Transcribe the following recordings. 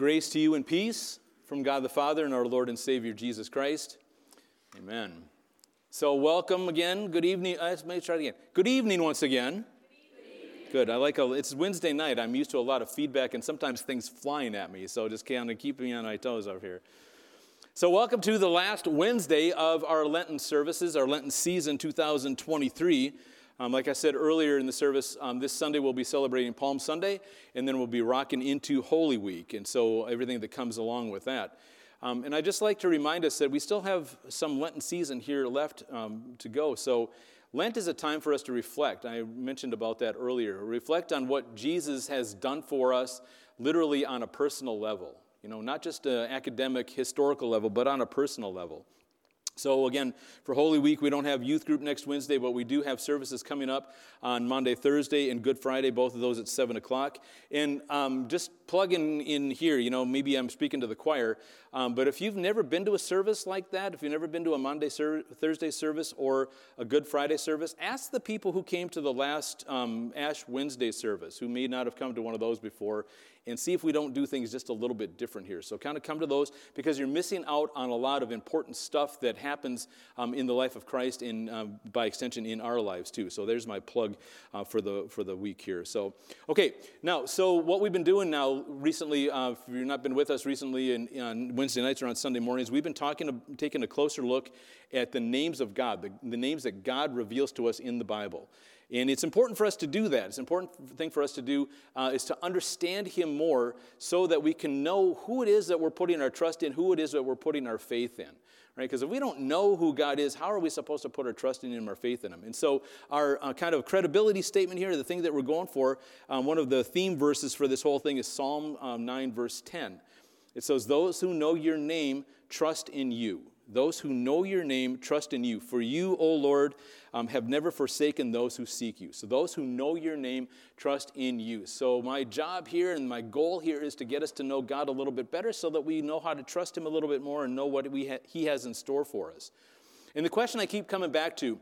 Grace to you and peace from God the Father and our Lord and Savior Jesus Christ. Amen. So, welcome again. Good evening. Uh, let me try it again. Good evening once again. Good. I like a, it's Wednesday night. I'm used to a lot of feedback and sometimes things flying at me. So just kind of keep me on my toes over here. So welcome to the last Wednesday of our Lenten services, our Lenten season 2023. Um, like I said earlier in the service, um, this Sunday we'll be celebrating Palm Sunday, and then we'll be rocking into Holy Week, and so everything that comes along with that. Um, and I'd just like to remind us that we still have some Lenten season here left um, to go. So Lent is a time for us to reflect. I mentioned about that earlier. Reflect on what Jesus has done for us, literally on a personal level. You know, not just an academic, historical level, but on a personal level. So, again, for Holy Week, we don't have youth group next Wednesday, but we do have services coming up on Monday, Thursday, and Good Friday, both of those at 7 o'clock. And um, just plug in, in here, you know, maybe I'm speaking to the choir, um, but if you've never been to a service like that, if you've never been to a Monday, ser- Thursday service or a Good Friday service, ask the people who came to the last um, Ash Wednesday service, who may not have come to one of those before, and see if we don't do things just a little bit different here. So, kind of come to those because you're missing out on a lot of important stuff that happens um, in the life of Christ, and uh, by extension, in our lives too. So, there's my plug uh, for the for the week here. So, okay, now, so what we've been doing now recently, uh, if you've not been with us recently on Wednesday nights or on Sunday mornings, we've been talking, taking a closer look at the names of God, the, the names that God reveals to us in the Bible. And it's important for us to do that. It's an important thing for us to do uh, is to understand Him more so that we can know who it is that we're putting our trust in, who it is that we're putting our faith in. Right? Because if we don't know who God is, how are we supposed to put our trust in Him, our faith in Him? And so, our uh, kind of credibility statement here, the thing that we're going for, um, one of the theme verses for this whole thing is Psalm um, 9, verse 10. It says, Those who know your name trust in you. Those who know your name trust in you. For you, O Lord, um, have never forsaken those who seek you. So, those who know your name trust in you. So, my job here and my goal here is to get us to know God a little bit better so that we know how to trust Him a little bit more and know what ha- He has in store for us. And the question I keep coming back to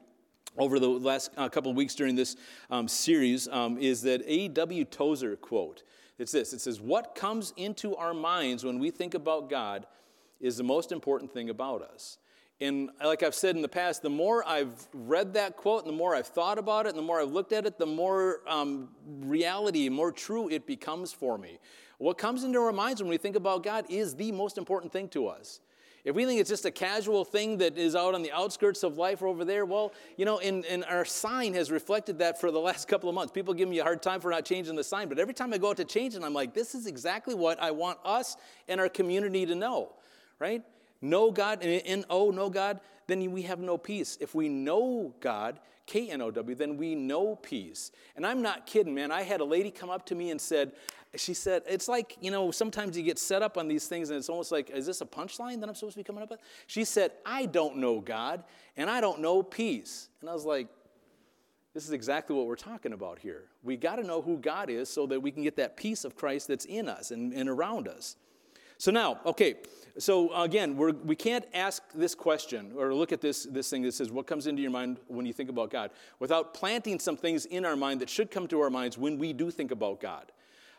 over the last uh, couple of weeks during this um, series um, is that A.W. Tozer quote. It's this it says, What comes into our minds when we think about God is the most important thing about us. And like I've said in the past, the more I've read that quote and the more I've thought about it and the more I've looked at it, the more um, reality, more true it becomes for me. What comes into our minds when we think about God is the most important thing to us. If we think it's just a casual thing that is out on the outskirts of life over there, well, you know, and, and our sign has reflected that for the last couple of months. People give me a hard time for not changing the sign, but every time I go out to change it, I'm like, this is exactly what I want us and our community to know right? Know God, and N-O, know God, then we have no peace. If we know God, K-N-O-W, then we know peace. And I'm not kidding, man. I had a lady come up to me and said, she said, it's like, you know, sometimes you get set up on these things and it's almost like, is this a punchline that I'm supposed to be coming up with? She said, I don't know God and I don't know peace. And I was like, this is exactly what we're talking about here. We got to know who God is so that we can get that peace of Christ that's in us and, and around us. So now, okay, so again, we're, we can't ask this question or look at this, this thing that says, What comes into your mind when you think about God? without planting some things in our mind that should come to our minds when we do think about God.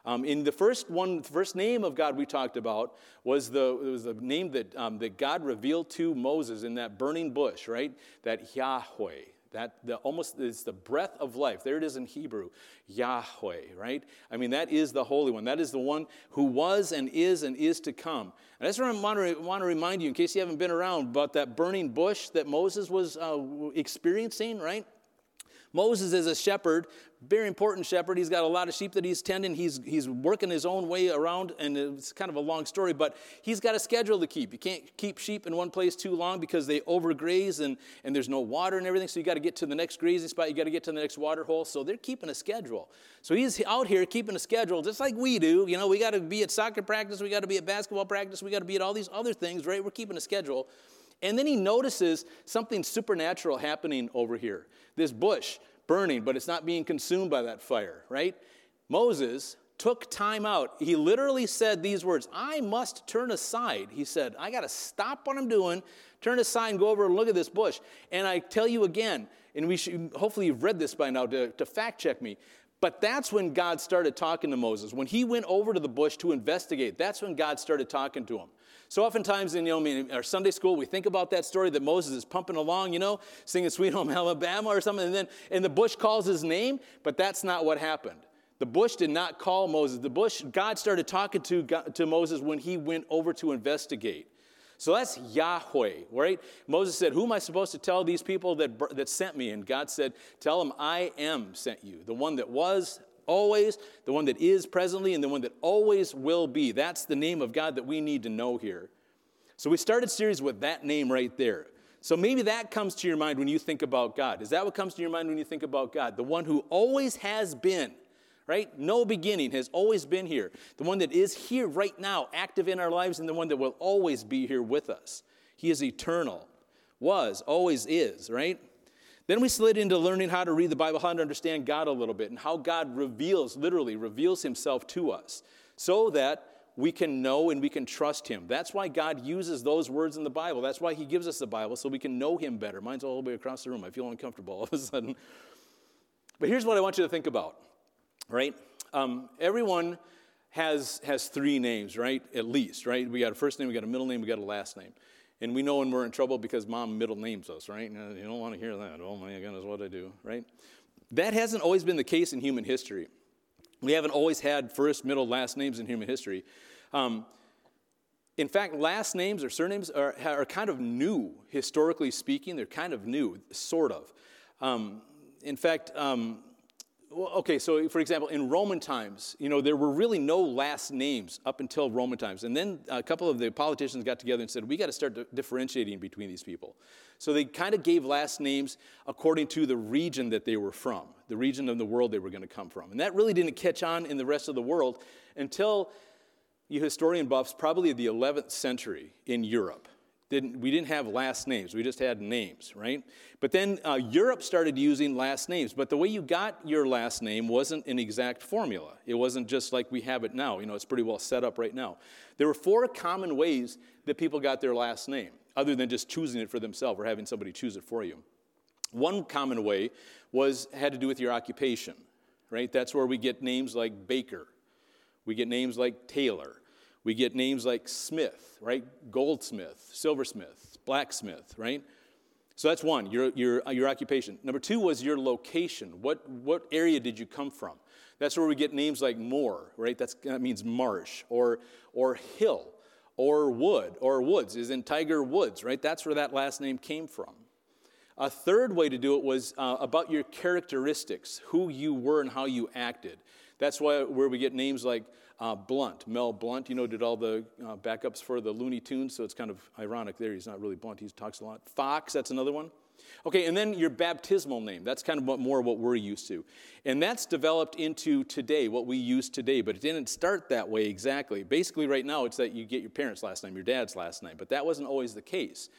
Um, in the first one, the first name of God we talked about was the, was the name that, um, that God revealed to Moses in that burning bush, right? That Yahweh. That the, almost is the breath of life. There it is in Hebrew, Yahweh, right? I mean, that is the Holy One. That is the one who was and is and is to come. And I just want to, want to remind you, in case you haven't been around, about that burning bush that Moses was uh, experiencing, right? Moses is a shepherd, very important shepherd. He's got a lot of sheep that he's tending. He's, he's working his own way around, and it's kind of a long story, but he's got a schedule to keep. You can't keep sheep in one place too long because they overgraze and, and there's no water and everything, so you got to get to the next grazing spot, you got to get to the next water hole. So they're keeping a schedule. So he's out here keeping a schedule just like we do. You know, we got to be at soccer practice, we got to be at basketball practice, we got to be at all these other things, right? We're keeping a schedule. And then he notices something supernatural happening over here. This bush burning, but it's not being consumed by that fire, right? Moses took time out. He literally said these words I must turn aside. He said, I got to stop what I'm doing, turn aside, and go over and look at this bush. And I tell you again, and we should, hopefully you've read this by now to, to fact check me. But that's when God started talking to Moses. When he went over to the bush to investigate, that's when God started talking to him. So oftentimes in, you know, in our Sunday school, we think about that story that Moses is pumping along, you know, singing Sweet Home Alabama or something, and then and the bush calls his name, but that's not what happened. The bush did not call Moses. The bush, God started talking to, to Moses when he went over to investigate. So that's Yahweh, right? Moses said, Who am I supposed to tell these people that, that sent me? And God said, Tell them, I am sent you. The one that was always, the one that is presently, and the one that always will be. That's the name of God that we need to know here. So we started series with that name right there. So maybe that comes to your mind when you think about God. Is that what comes to your mind when you think about God? The one who always has been right? No beginning has always been here. The one that is here right now, active in our lives, and the one that will always be here with us. He is eternal, was, always is, right? Then we slid into learning how to read the Bible, how to understand God a little bit, and how God reveals, literally reveals himself to us so that we can know and we can trust him. That's why God uses those words in the Bible. That's why he gives us the Bible so we can know him better. Mine's all the way across the room. I feel uncomfortable all of a sudden. But here's what I want you to think about right? Um, everyone has, has three names, right? At least, right? We got a first name, we got a middle name, we got a last name. And we know when we're in trouble because mom middle names us, right? You don't want to hear that. Oh my goodness, what I do, right? That hasn't always been the case in human history. We haven't always had first, middle, last names in human history. Um, in fact, last names or surnames are, are kind of new, historically speaking. They're kind of new, sort of. Um, in fact, um, well, okay, so for example, in Roman times, you know, there were really no last names up until Roman times. And then a couple of the politicians got together and said, we got to start differentiating between these people. So they kind of gave last names according to the region that they were from, the region of the world they were going to come from. And that really didn't catch on in the rest of the world until you historian buffs, probably the 11th century in Europe didn't, we didn't have last names. We just had names, right? But then uh, Europe started using last names. But the way you got your last name wasn't an exact formula. It wasn't just like we have it now. You know, it's pretty well set up right now. There were four common ways that people got their last name, other than just choosing it for themselves or having somebody choose it for you. One common way was had to do with your occupation, right? That's where we get names like Baker. We get names like Taylor. We get names like Smith, right? Goldsmith, silversmith, blacksmith, right? So that's one, your, your, your occupation. Number two was your location. What, what area did you come from? That's where we get names like moor, right? That's, that means marsh, or, or hill, or wood, or woods is in Tiger Woods, right? That's where that last name came from. A third way to do it was uh, about your characteristics, who you were and how you acted. That's why where we get names like uh, Blunt, Mel Blunt, you know, did all the uh, backups for the Looney Tunes, so it's kind of ironic there. He's not really blunt, he talks a lot. Fox, that's another one. Okay, and then your baptismal name. That's kind of more what we're used to. And that's developed into today, what we use today, but it didn't start that way exactly. Basically, right now, it's that you get your parents' last name, your dad's last name, but that wasn't always the case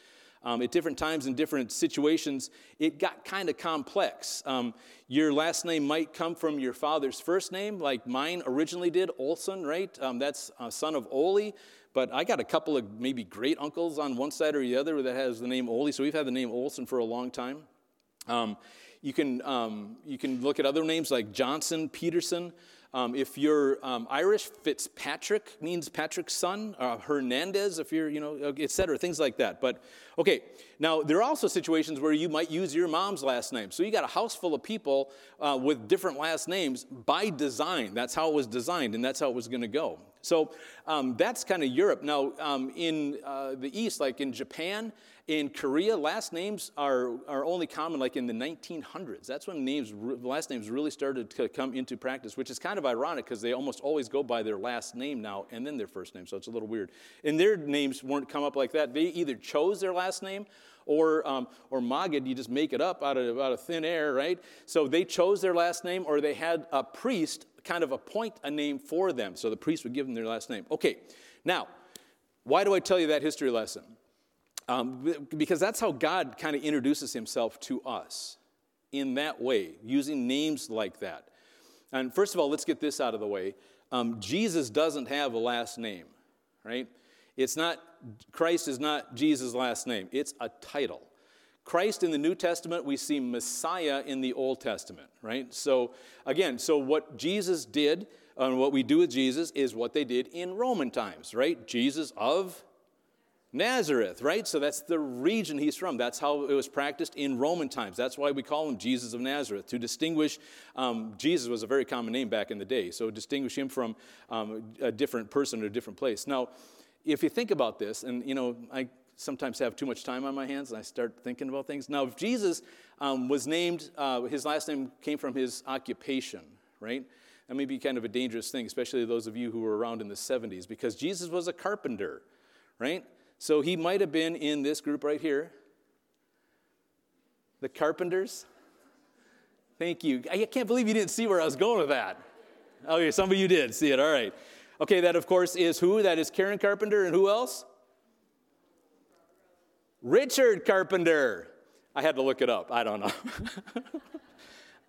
um, at different times in different situations, it got kind of complex. Um, your last name might come from your father's first name, like mine originally did, Olson, right? Um, that's a son of Oli. But I got a couple of maybe great uncles on one side or the other that has the name Oli, so we've had the name Olson for a long time. Um, you, can, um, you can look at other names like Johnson, Peterson. Um, if you're um, Irish, Fitzpatrick means Patrick's son. Uh, Hernandez, if you're, you know, uh, et cetera, things like that. But okay, now there are also situations where you might use your mom's last name. So you got a house full of people uh, with different last names by design. That's how it was designed, and that's how it was going to go. So um, that's kind of Europe. Now, um, in uh, the East, like in Japan, in Korea, last names are, are only common like in the 1900s. That's when names, last names really started to come into practice, which is kind of ironic because they almost always go by their last name now and then their first name, so it's a little weird. And their names weren't come up like that. They either chose their last name or, um, or Magid, you just make it up out of, out of thin air, right? So they chose their last name or they had a priest kind of appoint a name for them. So the priest would give them their last name. Okay, now, why do I tell you that history lesson? Um, because that's how God kind of introduces himself to us in that way, using names like that. And first of all, let's get this out of the way. Um, Jesus doesn't have a last name, right? It's not, Christ is not Jesus' last name, it's a title. Christ in the New Testament, we see Messiah in the Old Testament, right? So, again, so what Jesus did and what we do with Jesus is what they did in Roman times, right? Jesus of Nazareth, right? So that's the region he's from. That's how it was practiced in Roman times. That's why we call him Jesus of Nazareth. To distinguish, um, Jesus was a very common name back in the day. So distinguish him from um, a different person or a different place. Now, if you think about this, and you know, I sometimes have too much time on my hands and I start thinking about things. Now, if Jesus um, was named, uh, his last name came from his occupation, right? That may be kind of a dangerous thing, especially those of you who were around in the 70s, because Jesus was a carpenter, right? So he might have been in this group right here. The carpenters. Thank you. I can't believe you didn't see where I was going with that. Okay, some of you did see it. All right. Okay, that of course is who? That is Karen Carpenter and who else? Richard Carpenter. I had to look it up. I don't know.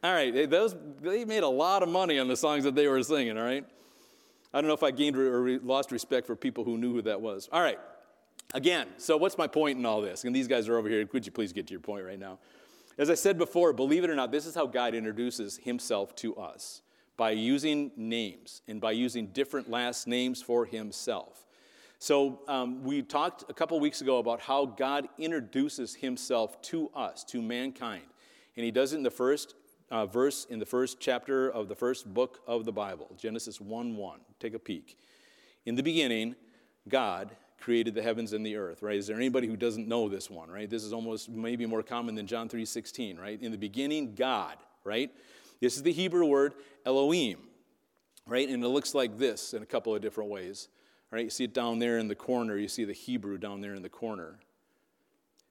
all right, those they made a lot of money on the songs that they were singing, all right? I don't know if I gained or lost respect for people who knew who that was. All right. Again, so what's my point in all this? And these guys are over here. Could you please get to your point right now? As I said before, believe it or not, this is how God introduces himself to us by using names and by using different last names for himself. So, um, we talked a couple weeks ago about how God introduces himself to us, to mankind. And he does it in the first uh, verse, in the first chapter of the first book of the Bible, Genesis 1 1. Take a peek. In the beginning, God created the heavens and the earth, right? Is there anybody who doesn't know this one, right? This is almost maybe more common than John 3:16, right? In the beginning, God, right? This is the Hebrew word Elohim, right? And it looks like this in a couple of different ways. Right? You see it down there in the corner, you see the Hebrew down there in the corner.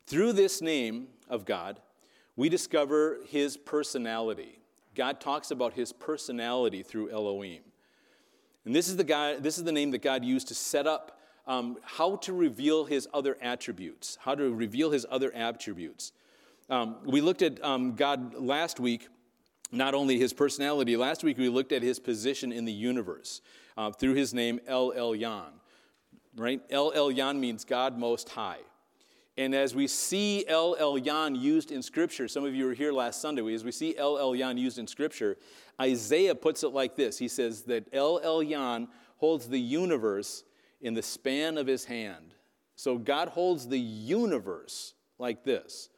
Through this name of God, we discover his personality. God talks about his personality through Elohim. And this is the, God, this is the name that God used to set up um, how to reveal his other attributes, how to reveal his other attributes. Um, we looked at um, God last week, not only his personality, last week we looked at his position in the universe uh, through his name El Elyon. Right? El Elyon means God Most High. And as we see El Elyon used in Scripture, some of you were here last Sunday, as we see El Elyon used in Scripture, Isaiah puts it like this He says that El Elyon holds the universe in the span of his hand. So God holds the universe like this.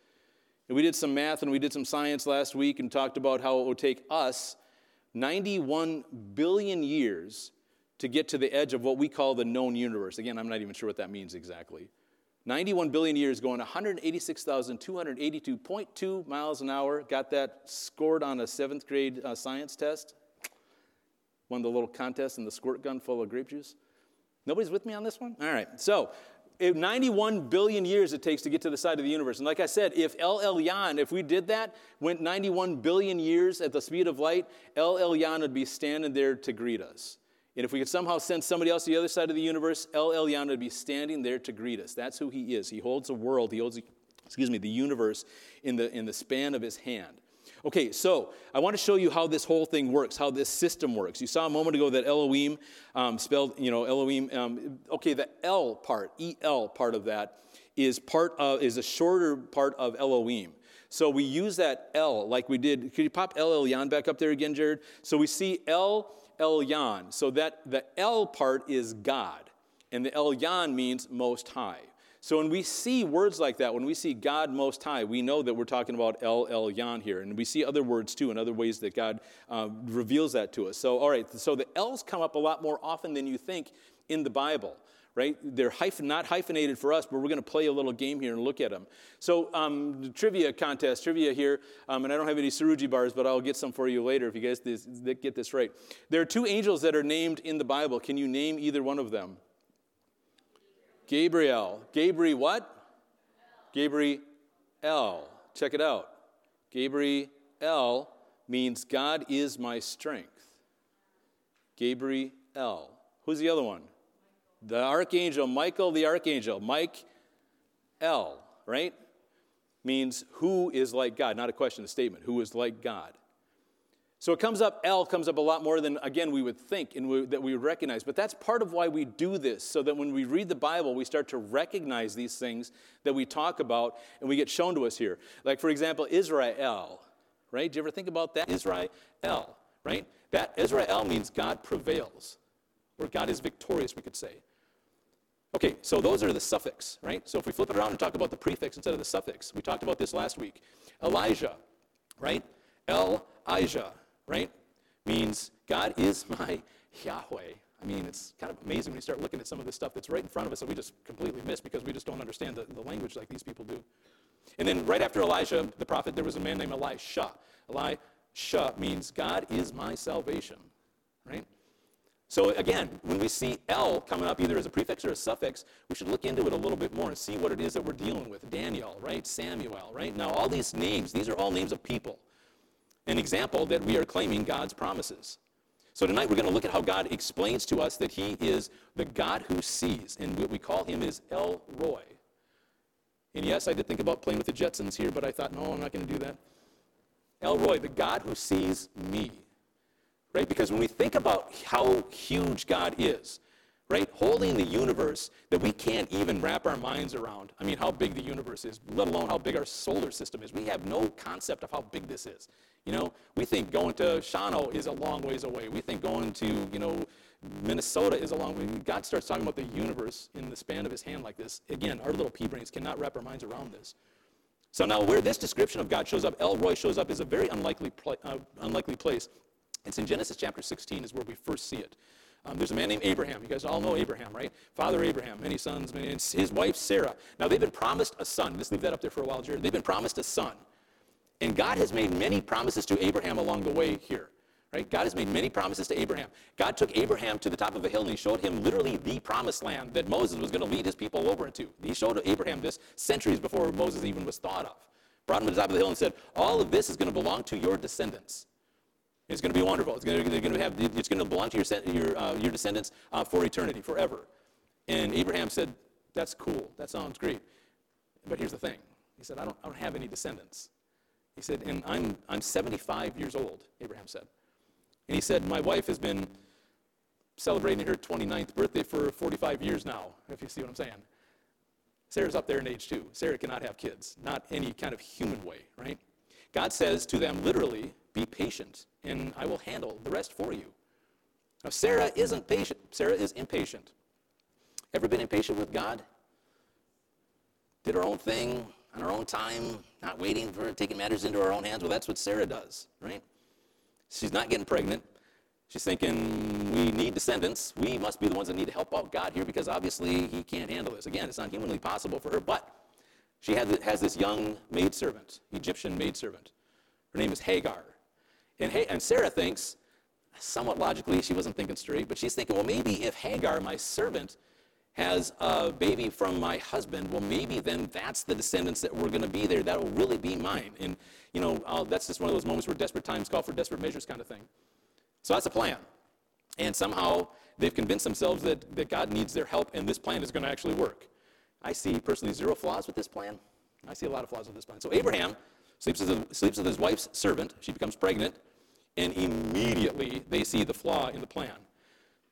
And we did some math and we did some science last week and talked about how it would take us 91 billion years to get to the edge of what we call the known universe. Again, I'm not even sure what that means exactly. 91 billion years going 186,282.2 miles an hour. Got that scored on a seventh grade uh, science test. Won the little contest in the squirt gun full of grape juice. Nobody's with me on this one? All right. So, 91 billion years it takes to get to the side of the universe. And like I said, if El Elyon, if we did that, went 91 billion years at the speed of light, El Elyon would be standing there to greet us. And if we could somehow send somebody else to the other side of the universe, El Elyon would be standing there to greet us. That's who he is. He holds the world, he holds, excuse me, the universe in the, in the span of his hand. Okay, so I want to show you how this whole thing works, how this system works. You saw a moment ago that Elohim um, spelled, you know, Elohim. Um, okay, the L part, E L part of that is part of is a shorter part of Elohim. So we use that L like we did. Could you pop El Elyon back up there again, Jared? So we see El Elyon. So that the L part is God, and the Elyon means Most High. So when we see words like that, when we see God Most High, we know that we're talking about El Elyon here. And we see other words too, and other ways that God uh, reveals that to us. So, all right, so the L's come up a lot more often than you think in the Bible right? They're hyphen, not hyphenated for us, but we're going to play a little game here and look at them. So, um, trivia contest, trivia here, um, and I don't have any Saruji bars, but I'll get some for you later if you guys this, get this right. There are two angels that are named in the Bible. Can you name either one of them? Gabriel. Gabriel what? Gabriel. Check it out. Gabriel means God is my strength. Gabriel. Who's the other one? The archangel, Michael the archangel. Mike L, right? Means who is like God. Not a question, a statement. Who is like God. So it comes up, L comes up a lot more than, again, we would think and we, that we would recognize. But that's part of why we do this, so that when we read the Bible, we start to recognize these things that we talk about and we get shown to us here. Like, for example, Israel, right? Do you ever think about that? Israel, right? That Israel means God prevails, or God is victorious, we could say. Okay, so those are the suffix, right? So if we flip it around and talk about the prefix instead of the suffix, we talked about this last week. Elijah, right? El Ijah right? Means God is my Yahweh. I mean, it's kind of amazing when you start looking at some of the stuff that's right in front of us that we just completely miss because we just don't understand the, the language like these people do. And then right after Elijah, the prophet, there was a man named Elisha. Elisha means God is my salvation, right? So again, when we see L coming up either as a prefix or a suffix, we should look into it a little bit more and see what it is that we're dealing with. Daniel, right? Samuel, right? Now, all these names, these are all names of people an example that we are claiming God's promises. So tonight we're going to look at how God explains to us that He is the God who sees, and what we call Him is El Roi. And yes, I did think about playing with the Jetsons here, but I thought, no, I'm not going to do that. El Roi, the God who sees me. Right? Because when we think about how huge God is, right? Holding the universe that we can't even wrap our minds around. I mean, how big the universe is, let alone how big our solar system is. We have no concept of how big this is. You know, we think going to Shawano is a long ways away. We think going to, you know, Minnesota is a long way. God starts talking about the universe in the span of his hand like this. Again, our little pea brains cannot wrap our minds around this. So now where this description of God shows up, El Roi shows up is a very unlikely, pl- uh, unlikely place. It's in Genesis chapter 16 is where we first see it. Um, there's a man named Abraham. You guys all know Abraham, right? Father Abraham, many sons, many, and his wife Sarah. Now they've been promised a son. Let's leave that up there for a while, Jared. They've been promised a son. And God has made many promises to Abraham along the way here. Right? God has made many promises to Abraham. God took Abraham to the top of a hill and he showed him literally the promised land that Moses was going to lead his people over into. He showed Abraham this centuries before Moses even was thought of. Brought him to the top of the hill and said, All of this is going to belong to your descendants. It's going to be wonderful. It's going to, going to, have, it's going to belong to your, your, uh, your descendants uh, for eternity, forever. And Abraham said, That's cool. That sounds great. But here's the thing. He said, I don't, I don't have any descendants. He said, and I'm, I'm 75 years old, Abraham said. And he said, my wife has been celebrating her 29th birthday for 45 years now, if you see what I'm saying. Sarah's up there in age too. Sarah cannot have kids, not any kind of human way, right? God says to them literally, be patient, and I will handle the rest for you. Now, Sarah isn't patient. Sarah is impatient. Ever been impatient with God? Did her own thing, on her own time, not waiting for taking matters into her own hands. Well, that's what Sarah does, right? She's not getting pregnant. She's thinking, we need descendants. We must be the ones that need to help out God here because obviously he can't handle this. Again, it's not humanly possible for her, but she has this young maidservant, Egyptian maidservant. Her name is Hagar. And, and Sarah thinks, somewhat logically, she wasn't thinking straight, but she's thinking, well, maybe if Hagar, my servant, has a baby from my husband, well, maybe then that's the descendants that were going to be there. That'll really be mine. And, you know, I'll, that's just one of those moments where desperate times call for desperate measures kind of thing. So that's a plan. And somehow they've convinced themselves that, that God needs their help and this plan is going to actually work. I see personally zero flaws with this plan. I see a lot of flaws with this plan. So Abraham sleeps with, sleeps with his wife's servant. She becomes pregnant. And immediately they see the flaw in the plan.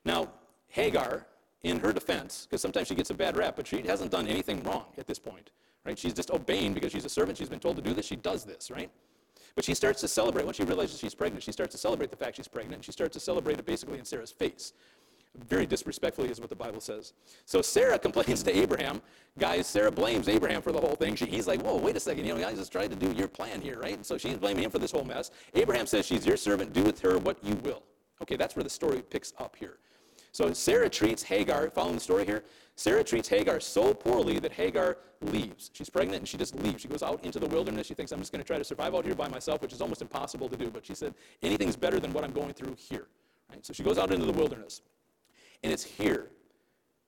Now, Hagar in her defense, because sometimes she gets a bad rap, but she hasn't done anything wrong at this point, right? She's just obeying because she's a servant. She's been told to do this. She does this, right? But she starts to celebrate, once she realizes she's pregnant, she starts to celebrate the fact she's pregnant. And she starts to celebrate it basically in Sarah's face. Very disrespectfully is what the Bible says. So Sarah complains to Abraham. Guys, Sarah blames Abraham for the whole thing. She, he's like, whoa, wait a second. You know, I just tried to do your plan here, right? And so she's blaming him for this whole mess. Abraham says, she's your servant. Do with her what you will. Okay, that's where the story picks up here. So Sarah treats Hagar, following the story here, Sarah treats Hagar so poorly that Hagar leaves. She's pregnant and she just leaves. She goes out into the wilderness. She thinks, I'm just going to try to survive out here by myself, which is almost impossible to do. But she said, anything's better than what I'm going through here. Right? So she goes out into the wilderness. And it's here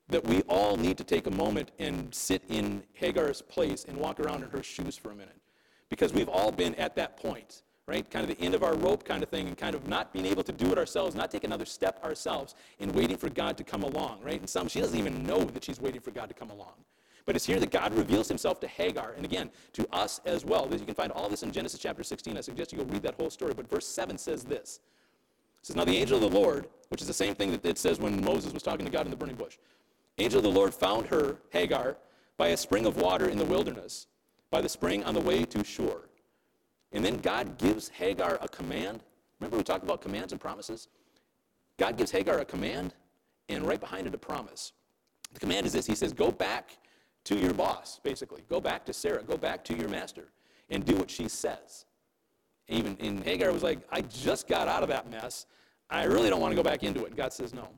that we all need to take a moment and sit in Hagar's place and walk around in her shoes for a minute. Because we've all been at that point right? Kind of the end of our rope kind of thing, and kind of not being able to do it ourselves, not take another step ourselves, and waiting for God to come along, right? And some, she doesn't even know that she's waiting for God to come along. But it's here that God reveals himself to Hagar, and again, to us as well. You can find all this in Genesis chapter 16. I suggest you go read that whole story. But verse 7 says this. Says, Now the angel of the Lord, which is the same thing that it says when Moses was talking to God in the burning bush. Angel of the Lord found her, Hagar, by a spring of water in the wilderness, by the spring on the way to Shur. And then God gives Hagar a command. Remember we talked about commands and promises? God gives Hagar a command, and right behind it a promise. The command is this He says, Go back to your boss, basically. Go back to Sarah. Go back to your master and do what she says. Even in Hagar was like, I just got out of that mess. I really don't want to go back into it. And God says, No,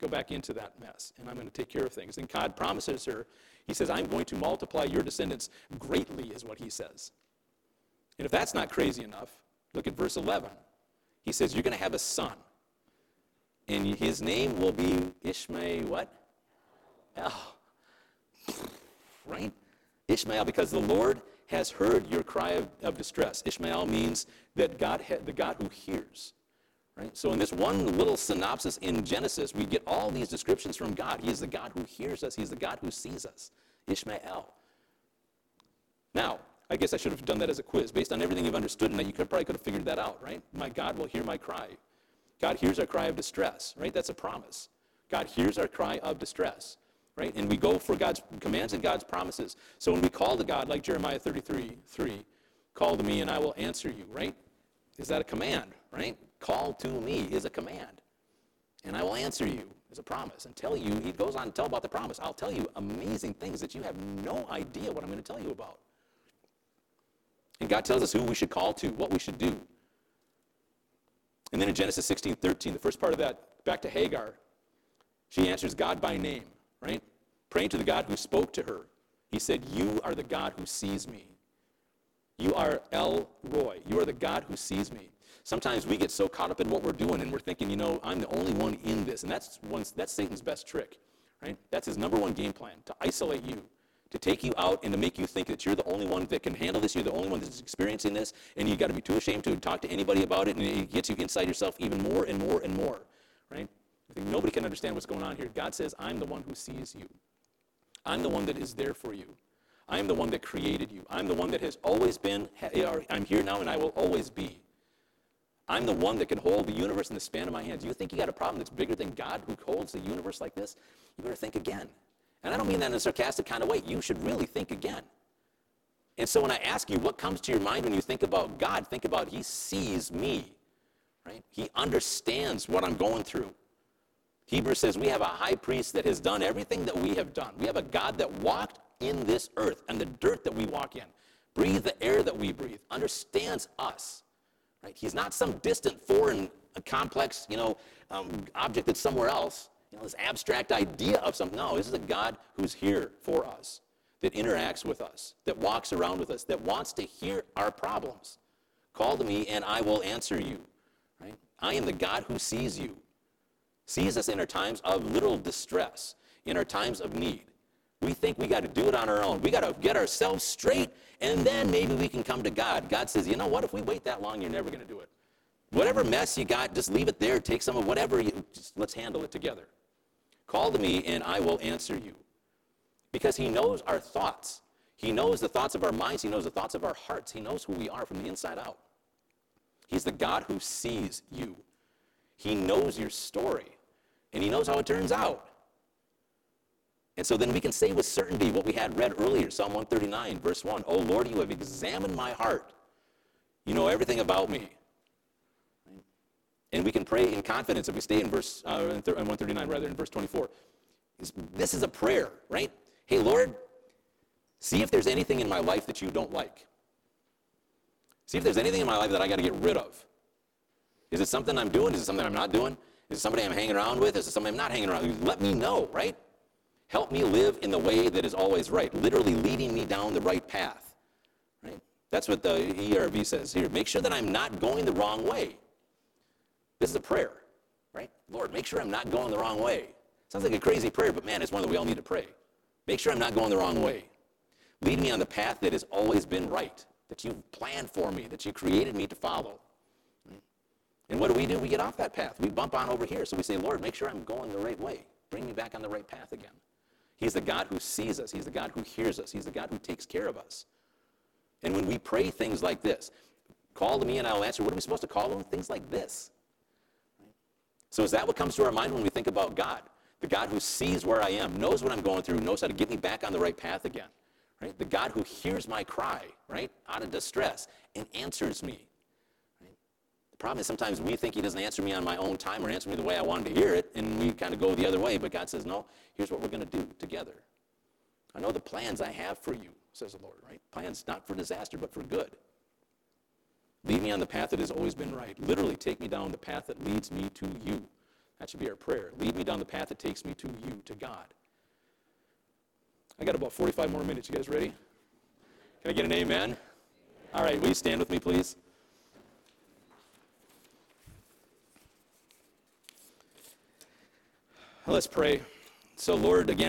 go back into that mess, and I'm going to take care of things. And God promises her, He says, I'm going to multiply your descendants greatly, is what He says. And if that's not crazy enough, look at verse 11. He says, You're going to have a son, and his name will be Ishmael, what? Oh, right? Ishmael, because the Lord has heard your cry of, of distress. Ishmael means that God, ha- the God who hears. Right? So in this one little synopsis in Genesis, we get all these descriptions from God. He is the God who hears us. He's the God who sees us. Ishmael. Now, I guess I should have done that as a quiz. Based on everything you've understood and that you could, probably could have figured that out, right? My God will hear my cry. God hears our cry of distress, right? That's a promise. God hears our cry of distress right? And we go for God's commands and God's promises. So when we call to God, like Jeremiah 33, 3, call to me and I will answer you, right? Is that a command, right? Call to me is a command. And I will answer you is a promise and tell you, he goes on to tell about the promise. I'll tell you amazing things that you have no idea what I'm going to tell you about. And God tells us who we should call to, what we should do. And then in Genesis 16, 13, the first part of that, back to Hagar, she answers God by name right? Praying to the God who spoke to her. He said, You are the God who sees me. You are El Roi. You are the God who sees me. Sometimes we get so caught up in what we're doing and we're thinking, you know, I'm the only one in this. And that's, one, that's Satan's best trick, right? That's his number one game plan to isolate you, to take you out and to make you think that you're the only one that can handle this. You're the only one that's experiencing this. And you got to be too ashamed to talk to anybody about it. And it gets you inside yourself even more and more and more, right? Nobody can understand what's going on here. God says, I'm the one who sees you. I'm the one that is there for you. I am the one that created you. I'm the one that has always been, eh, I'm here now and I will always be. I'm the one that can hold the universe in the span of my hands. You think you got a problem that's bigger than God who holds the universe like this? You better think again. And I don't mean that in a sarcastic kind of way. You should really think again. And so when I ask you what comes to your mind when you think about God, think about He sees me, right? He understands what I'm going through. Hebrews says we have a high priest that has done everything that we have done. We have a God that walked in this earth and the dirt that we walk in, breathe the air that we breathe, understands us. Right? He's not some distant, foreign, complex, you know, um, object that's somewhere else. You know, this abstract idea of something. No, this is a God who's here for us, that interacts with us, that walks around with us, that wants to hear our problems. Call to me and I will answer you. Right? I am the God who sees you sees us in our times of literal distress, in our times of need. We think we got to do it on our own. We got to get ourselves straight, and then maybe we can come to God. God says, you know what? If we wait that long, you're never going to do it. Whatever mess you got, just leave it there. Take some of whatever. You, just let's handle it together. Call to me, and I will answer you. Because He knows our thoughts. He knows the thoughts of our minds. He knows the thoughts of our hearts. He knows who we are from the inside out. He's the God who sees you. He knows your story, and He knows how it turns out. And so then we can say with certainty what we had read earlier, Psalm 139, verse 1 Oh Lord, you have examined my heart. You know everything about me. And we can pray in confidence if we stay in verse uh, 139 rather in verse 24. This is a prayer, right? Hey Lord, see if there's anything in my life that you don't like. See if there's anything in my life that I got to get rid of. Is it something I'm doing? Is it something I'm not doing? Is somebody I'm hanging around with? Is somebody I'm not hanging around with? Let me know, right? Help me live in the way that is always right, literally leading me down the right path, right? That's what the ERV says here. Make sure that I'm not going the wrong way. This is a prayer, right? Lord, make sure I'm not going the wrong way. Sounds like a crazy prayer, but man, it's one that we all need to pray. Make sure I'm not going the wrong way. Lead me on the path that has always been right, that you've planned for me, that you created me to follow. And what do we do? We get off that path. We bump on over here. So we say, Lord, make sure I'm going the right way. Bring me back on the right path again. He's the God who sees us. He's the God who hears us. He's the God who takes care of us. And when we pray things like this, call to me and I'll answer, what are we supposed to call them? Things like this. So is that what comes to our mind when we think about God? The God who sees where I am, knows what I'm going through, knows how to get me back on the right path again. Right? The God who hears my cry, right, out of distress and answers me. Problem is sometimes we think he doesn't answer me on my own time or answer me the way I wanted to hear it, and we kind of go the other way. But God says, no, here's what we're going to do together. I know the plans I have for you, says the Lord, right? Plans not for disaster, but for good. Lead me on the path that has always been right. Literally, take me down the path that leads me to you. That should be our prayer. Lead me down the path that takes me to you, to God. I got about 45 more minutes. You guys ready? Can I get an amen? All right, will you stand with me, please? Let's pray. So, Lord, again,